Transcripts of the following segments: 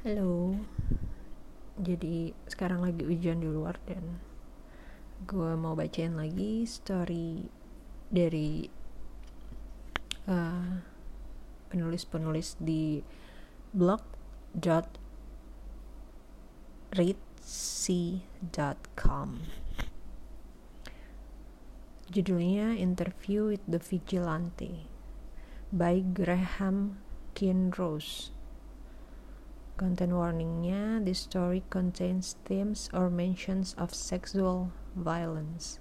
Halo. Jadi sekarang lagi hujan di luar dan gue mau bacain lagi story dari uh, penulis-penulis di blog dot readc.com Judulnya Interview with the Vigilante by Graham Kinross Content warningnya, this story contains themes or mentions of sexual violence.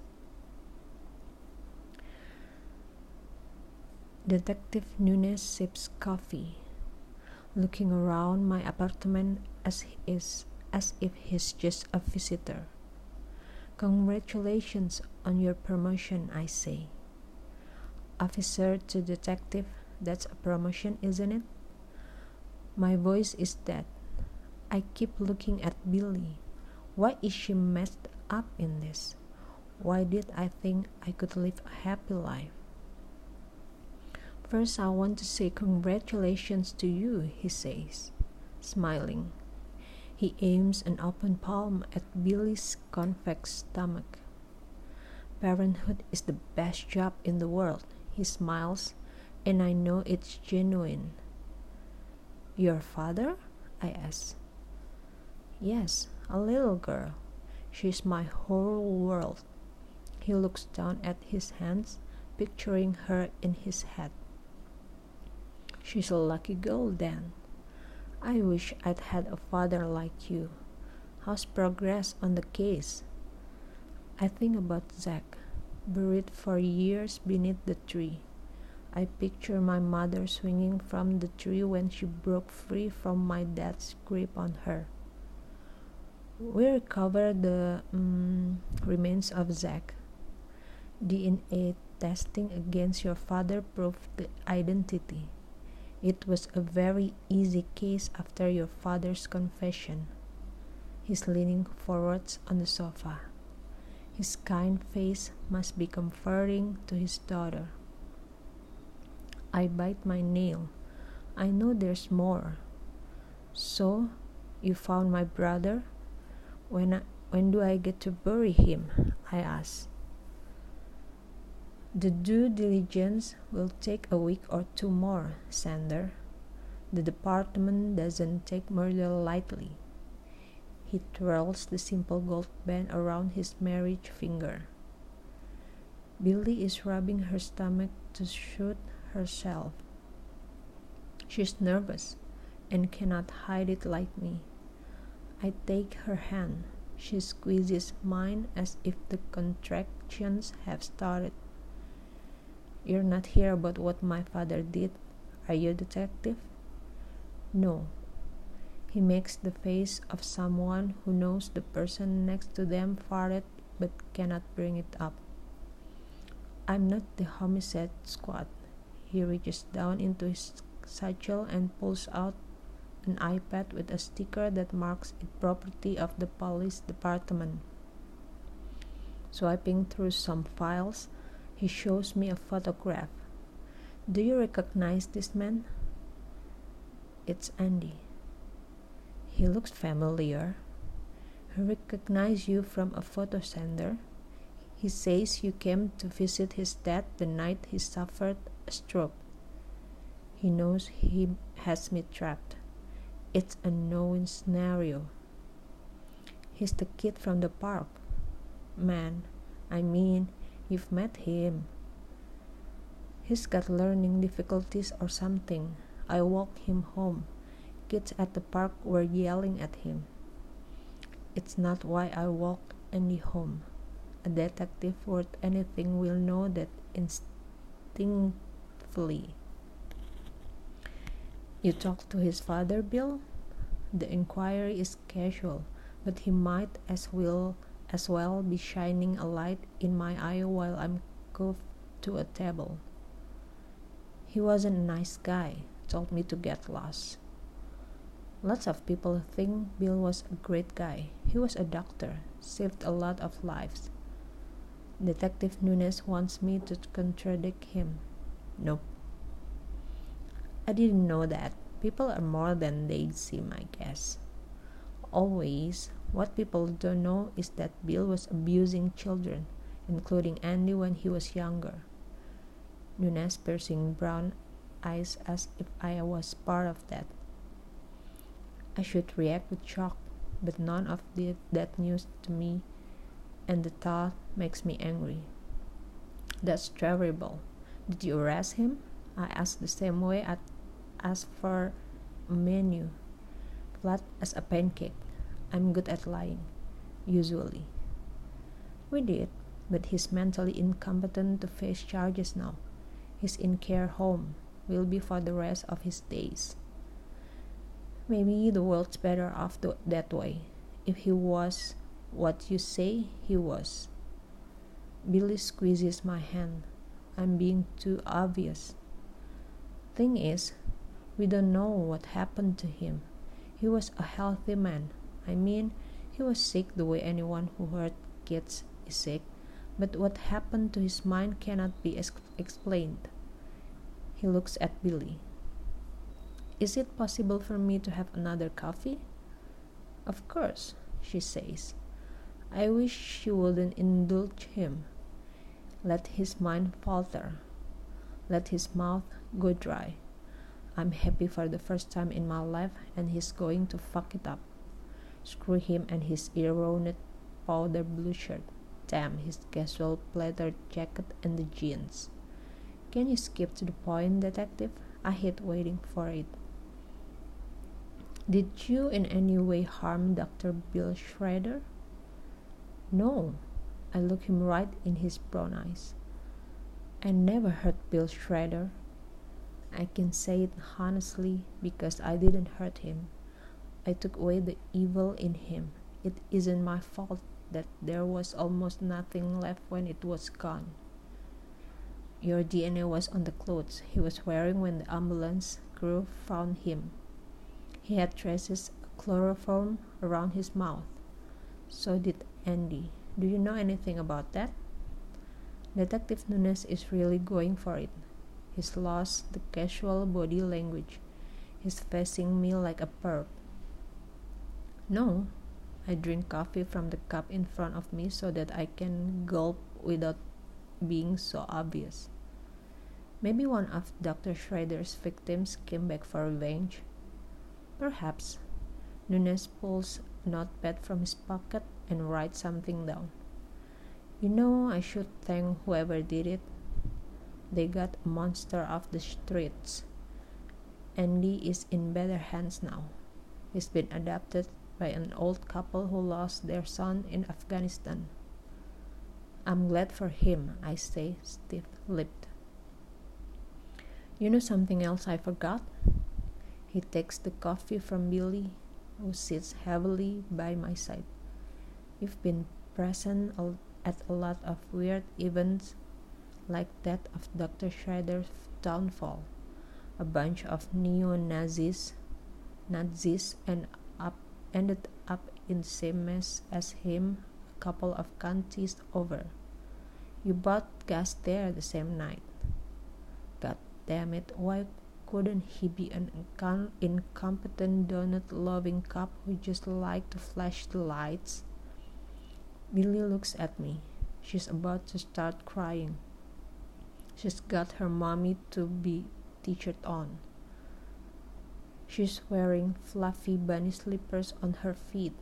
Detective Nunes sips coffee, looking around my apartment as is as if he's just a visitor. Congratulations on your promotion, I say. Officer to detective, that's a promotion, isn't it? My voice is dead. I keep looking at Billy. Why is she messed up in this? Why did I think I could live a happy life? First, I want to say congratulations to you, he says, smiling. He aims an open palm at Billy's convex stomach. Parenthood is the best job in the world, he smiles, and I know it's genuine. Your father? I asked. Yes, a little girl. She's my whole world. He looks down at his hands, picturing her in his head. She's a lucky girl then. I wish I'd had a father like you. How's progress on the case? I think about Zack, buried for years beneath the tree. I picture my mother swinging from the tree when she broke free from my dad's grip on her. We recovered the um, remains of Zack. DNA testing against your father proved the identity. It was a very easy case after your father's confession. He's leaning forwards on the sofa. His kind face must be comforting to his daughter. I bite my nail. I know there's more. So, you found my brother? When, I, when do I get to bury him? I ask. The due diligence will take a week or two more, Sander. The department doesn't take murder lightly. He twirls the simple gold band around his marriage finger. Billy is rubbing her stomach to shoot herself. She's nervous and cannot hide it like me. I take her hand. She squeezes mine as if the contractions have started. You're not here about what my father did, are you, detective? No. He makes the face of someone who knows the person next to them farted but cannot bring it up. I'm not the homicide squad. He reaches down into his satchel and pulls out an iPad with a sticker that marks it property of the police department. Swiping through some files, he shows me a photograph. Do you recognize this man? It's Andy. He looks familiar. He recognizes you from a photo Sander. He says you came to visit his dad the night he suffered stroke. He knows he has me trapped. It's a known scenario. He's the kid from the park. Man, I mean, you've met him. He's got learning difficulties or something. I walk him home. Kids at the park were yelling at him. It's not why I walk any home. A detective worth anything will know that instinctively. You talk to his father, Bill? The inquiry is casual, but he might as well as well be shining a light in my eye while I'm cuffed to a table. He wasn't a nice guy, told me to get lost. Lots of people think Bill was a great guy. He was a doctor, saved a lot of lives. Detective Nunes wants me to contradict him. Nope. I didn't know that. People are more than they seem, I guess. Always, what people don't know is that Bill was abusing children, including Andy when he was younger. Nunes piercing brown eyes as if I was part of that. I should react with shock, but none of the, that news to me, and the thought makes me angry. That's terrible. Did you arrest him? I asked the same way I asked for menu, flat as a pancake. I'm good at lying, usually. We did, but he's mentally incompetent to face charges now. He's in care home, will be for the rest of his days. Maybe the world's better off th- that way, if he was what you say he was. Billy squeezes my hand. I'm being too obvious. Thing is, we don't know what happened to him. He was a healthy man. I mean, he was sick the way anyone who hurt gets is sick, but what happened to his mind cannot be ex- explained. He looks at Billy. Is it possible for me to have another coffee? Of course, she says. I wish she wouldn't indulge him. Let his mind falter. Let his mouth go dry. I'm happy for the first time in my life, and he's going to fuck it up. Screw him and his erroneous powder blue shirt. Damn his casual pleather jacket and the jeans. Can you skip to the point, detective? I hate waiting for it. Did you in any way harm Dr. Bill Schrader? No. I look him right in his brown eyes. I never hurt Bill Schrader. I can say it honestly because I didn't hurt him. I took away the evil in him. It isn't my fault that there was almost nothing left when it was gone. Your DNA was on the clothes he was wearing when the ambulance crew found him. He had traces of chloroform around his mouth. So did Andy. Do you know anything about that? Detective Nunes is really going for it. He's lost the casual body language. He's facing me like a perp. No, I drink coffee from the cup in front of me so that I can gulp without being so obvious. Maybe one of Dr. Schrader's victims came back for revenge. Perhaps. Nunes pulls a notepad from his pocket and write something down. You know, I should thank whoever did it. They got a monster off the streets. Andy is in better hands now. He's been adopted by an old couple who lost their son in Afghanistan. I'm glad for him, I say, stiff lipped. You know something else I forgot? He takes the coffee from Billy, who sits heavily by my side. You've been present at a lot of weird events like that of Dr. Schrader's downfall. A bunch of neo Nazis, Nazis, and up, ended up in the same mess as him a couple of counties over. You bought gas there the same night. God damn it, why couldn't he be an incompetent donut loving cop who just liked to flash the lights? Billy looks at me. She's about to start crying. She's got her mommy to be t-shirt on. She's wearing fluffy bunny slippers on her feet.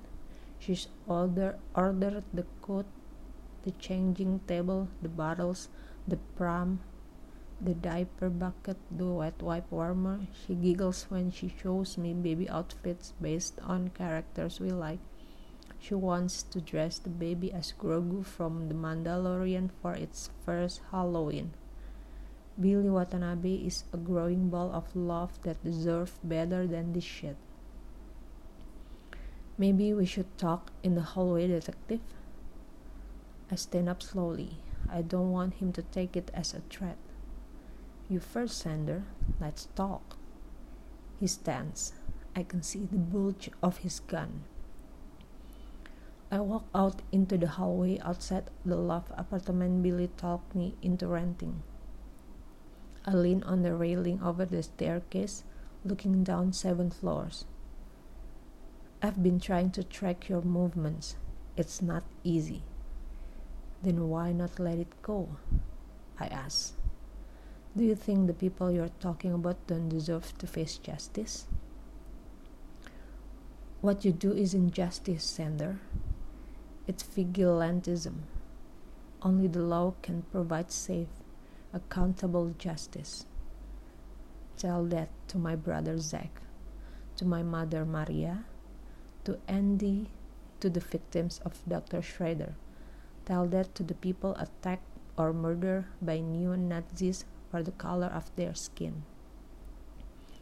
She's order, ordered the coat, the changing table, the bottles, the pram, the diaper bucket, the wet wipe warmer. She giggles when she shows me baby outfits based on characters we like. She wants to dress the baby as Grogu from The Mandalorian for its first Halloween. Billy Watanabe is a growing ball of love that deserves better than this shit. Maybe we should talk in the hallway, detective. I stand up slowly. I don't want him to take it as a threat. You first, Sander. Let's talk. He stands. I can see the bulge of his gun. I walk out into the hallway outside the loft apartment Billy talked me into renting. I lean on the railing over the staircase, looking down seven floors. I've been trying to track your movements. It's not easy. Then why not let it go? I asked. Do you think the people you're talking about don't deserve to face justice? What you do is injustice, Sander. It's vigilantism. Only the law can provide safe, accountable justice. Tell that to my brother Zack, to my mother Maria, to Andy, to the victims of Dr. Schrader. Tell that to the people attacked or murdered by neo Nazis for the color of their skin.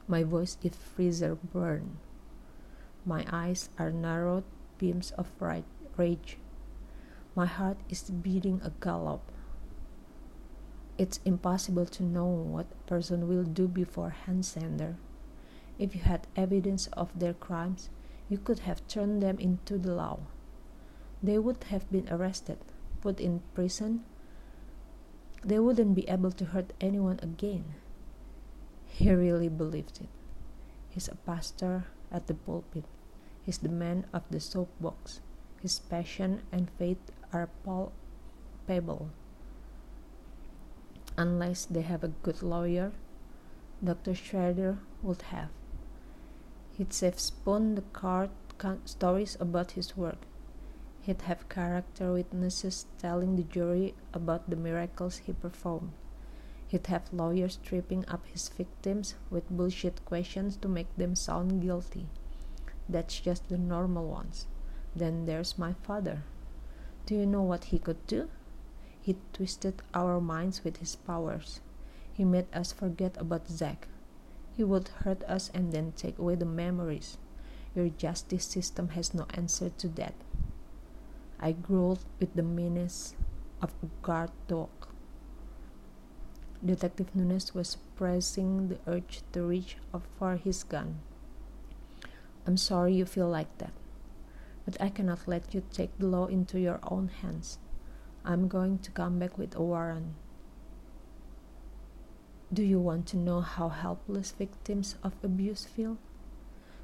My voice is freezer burn. My eyes are narrowed beams of rage. My heart is beating a gallop. It's impossible to know what a person will do beforehand, Sander. If you had evidence of their crimes, you could have turned them into the law. They would have been arrested, put in prison. They wouldn't be able to hurt anyone again. He really believed it. He's a pastor at the pulpit. He's the man of the soapbox. His passion and faith are palpable. Unless they have a good lawyer, Dr. Schrader would have. He'd have spun the card stories about his work. He'd have character witnesses telling the jury about the miracles he performed. He'd have lawyers tripping up his victims with bullshit questions to make them sound guilty. That's just the normal ones. Then there's my father. Do you know what he could do? He twisted our minds with his powers. He made us forget about Zack. He would hurt us and then take away the memories. Your justice system has no answer to that. I growled with the menace of a guard dog. Detective Nunes was suppressing the urge to reach for his gun. I'm sorry you feel like that, but I cannot let you take the law into your own hands. I'm going to come back with a warrant. Do you want to know how helpless victims of abuse feel?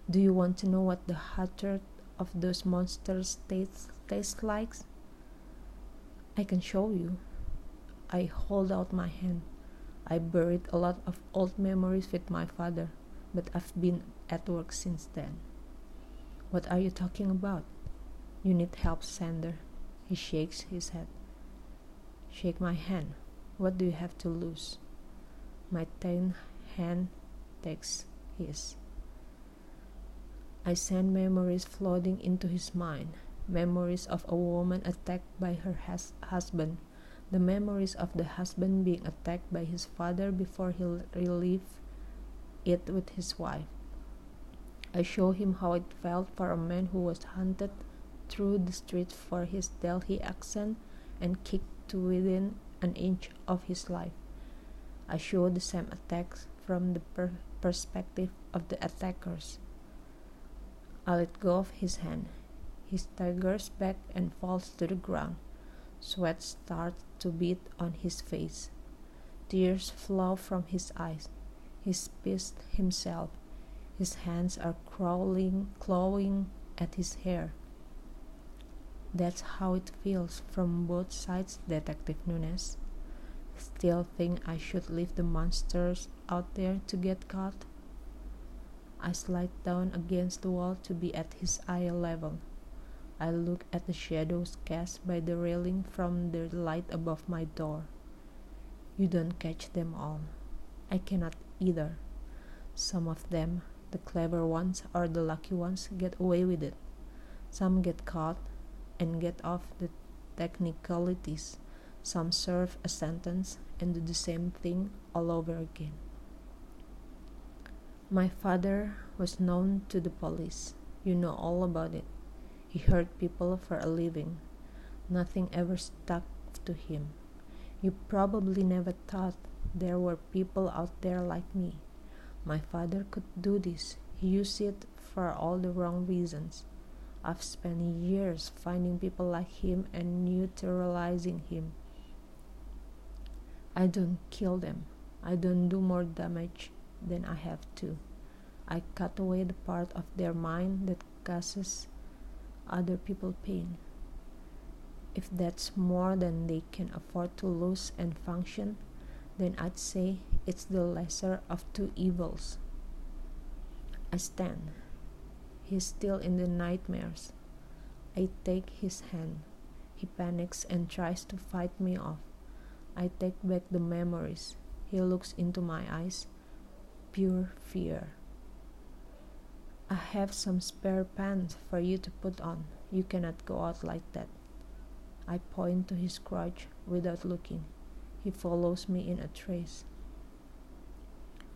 Do you want to know what the hatred of those monsters tastes, tastes like? I can show you. I hold out my hand. I buried a lot of old memories with my father, but I've been at work since then. What are you talking about? You need help, Sander. He shakes his head. Shake my hand. What do you have to lose? My thin hand takes his. I send memories flooding into his mind memories of a woman attacked by her husband, the memories of the husband being attacked by his father before he relieved it with his wife. I show him how it felt for a man who was hunted through the streets for his Delhi accent and kicked to within an inch of his life. I show the same attacks from the per- perspective of the attackers. I let go of his hand. He staggers back and falls to the ground. Sweat starts to bead on his face. Tears flow from his eyes. He spits himself. His hands are crawling, clawing at his hair. That's how it feels from both sides, Detective Nunes. Still think I should leave the monsters out there to get caught? I slide down against the wall to be at his eye level. I look at the shadows cast by the railing from the light above my door. You don't catch them all. I cannot either. Some of them the clever ones or the lucky ones get away with it. Some get caught and get off the technicalities. Some serve a sentence and do the same thing all over again. My father was known to the police. You know all about it. He hurt people for a living. Nothing ever stuck to him. You probably never thought there were people out there like me. My father could do this. He used it for all the wrong reasons. I've spent years finding people like him and neutralizing him. I don't kill them. I don't do more damage than I have to. I cut away the part of their mind that causes other people pain. If that's more than they can afford to lose and function, then I'd say it's the lesser of two evils. I stand. He's still in the nightmares. I take his hand. He panics and tries to fight me off. I take back the memories. He looks into my eyes. Pure fear. I have some spare pants for you to put on. You cannot go out like that. I point to his crotch without looking. He follows me in a trace.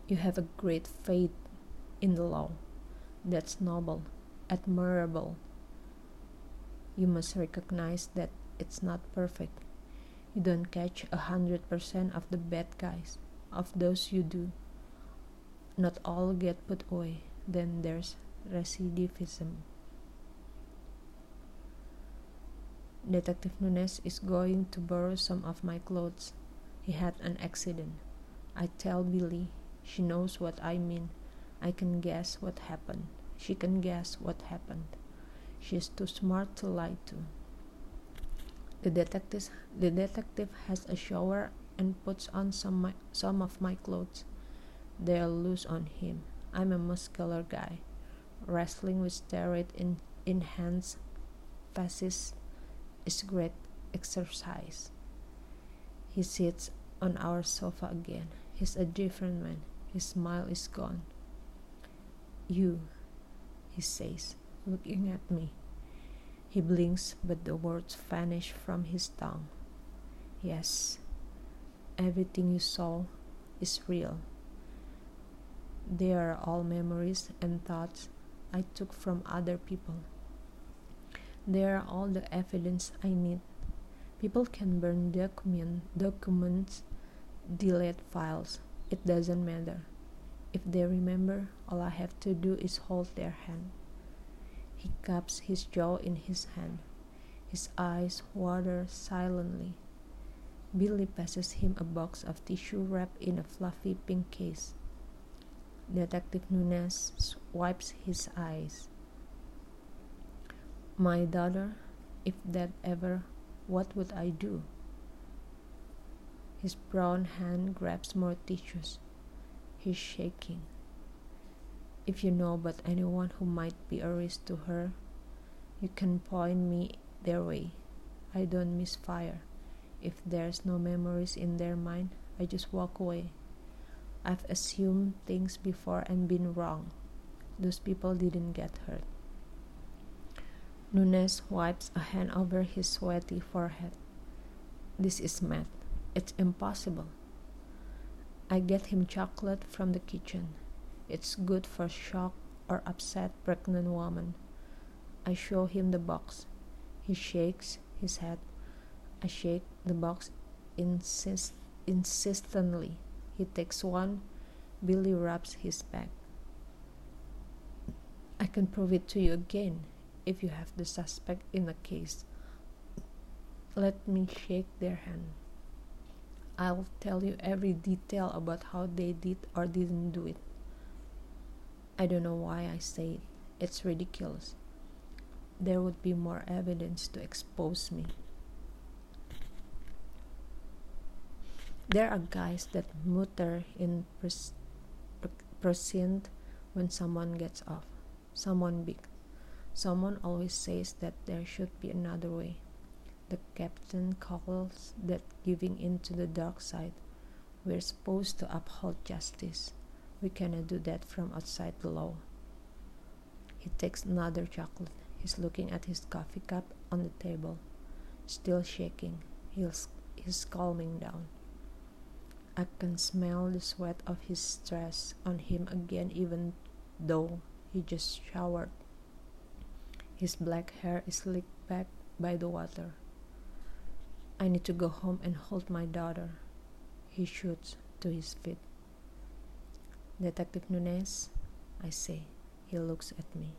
You have a great faith in the law. That's noble, admirable. You must recognize that it's not perfect. You don't catch a hundred percent of the bad guys. Of those you do, not all get put away. Then there's recidivism. Detective Nunes is going to borrow some of my clothes. He had an accident. I tell Billy. She knows what I mean. I can guess what happened. She can guess what happened. She is too smart to lie to. The detective, the detective has a shower and puts on some, my, some of my clothes. They are loose on him. I'm a muscular guy. Wrestling with steroid in, hands, faces, is great exercise. He sits on our sofa again. He's a different man. His smile is gone. You, he says, looking at me. He blinks, but the words vanish from his tongue. Yes, everything you saw is real. They are all memories and thoughts I took from other people. They are all the evidence I need. People can burn document, documents, delete files. It doesn't matter. If they remember, all I have to do is hold their hand. He cups his jaw in his hand. His eyes water silently. Billy passes him a box of tissue wrapped in a fluffy pink case. Detective Nunes wipes his eyes. My daughter, if that ever, what would I do? His brown hand grabs more tissues. He's shaking. If you know about anyone who might be a risk to her, you can point me their way. I don't misfire. If there's no memories in their mind, I just walk away. I've assumed things before and been wrong. Those people didn't get hurt. Nunes wipes a hand over his sweaty forehead. This is mad. It's impossible. I get him chocolate from the kitchen. It's good for shocked or upset pregnant woman. I show him the box. He shakes his head. I shake the box insist insistently. He takes one. Billy rubs his back. I can prove it to you again if you have the suspect in the case. Let me shake their hand. I'll tell you every detail about how they did or didn't do it. I don't know why I say it. It's ridiculous. There would be more evidence to expose me. There are guys that mutter in precinct when someone gets off, someone big, Someone always says that there should be another way. The captain calls that giving in to the dark side. We're supposed to uphold justice. We cannot do that from outside the law. He takes another chocolate. He's looking at his coffee cup on the table, still shaking. He's, he's calming down. I can smell the sweat of his stress on him again, even though he just showered. His black hair is slicked back by the water. I need to go home and hold my daughter. He shoots to his feet. Detective Nunes, I say. He looks at me.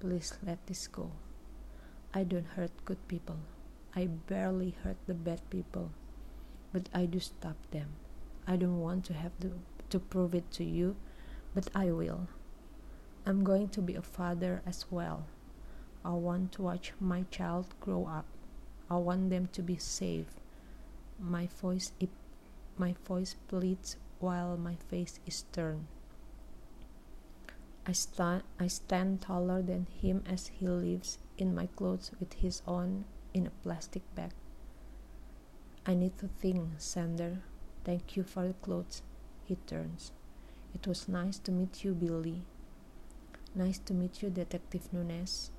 Please let this go. I don't hurt good people. I barely hurt the bad people. But I do stop them. I don't want to have to, to prove it to you, but I will. I'm going to be a father as well. I want to watch my child grow up. I want them to be safe. My voice my voice pleads while my face is turned. I stand I stand taller than him as he lives in my clothes with his own in a plastic bag. I need to think, Sander. Thank you for the clothes. He turns. It was nice to meet you, Billy. Nice to meet you, Detective Nunes.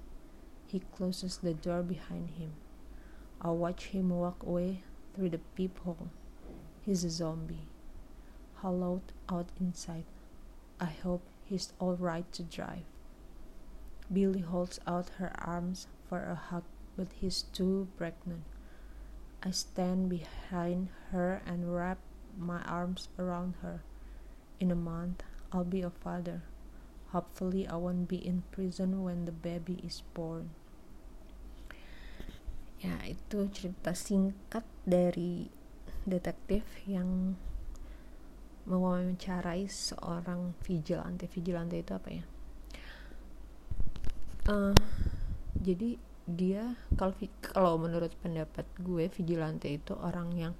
He closes the door behind him. I watch him walk away through the peephole. He's a zombie. Hollowed out inside. I hope he's all right to drive. Billy holds out her arms for a hug, but he's too pregnant. I stand behind her and wrap my arms around her. In a month, I'll be a father. Hopefully, I won't be in prison when the baby is born. Ya, itu cerita singkat dari detektif yang mewawancarai seorang vigilante. Vigilante itu apa ya? Uh, jadi dia kalau kalau menurut pendapat gue vigilante itu orang yang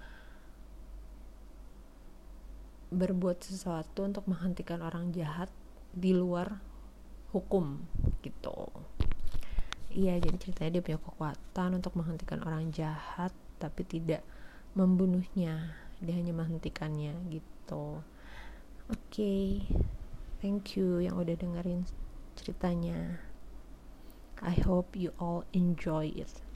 berbuat sesuatu untuk menghentikan orang jahat di luar hukum gitu iya jadi ceritanya dia punya kekuatan untuk menghentikan orang jahat tapi tidak membunuhnya. Dia hanya menghentikannya gitu. Oke okay. thank you yang udah dengerin ceritanya. I hope you all enjoy it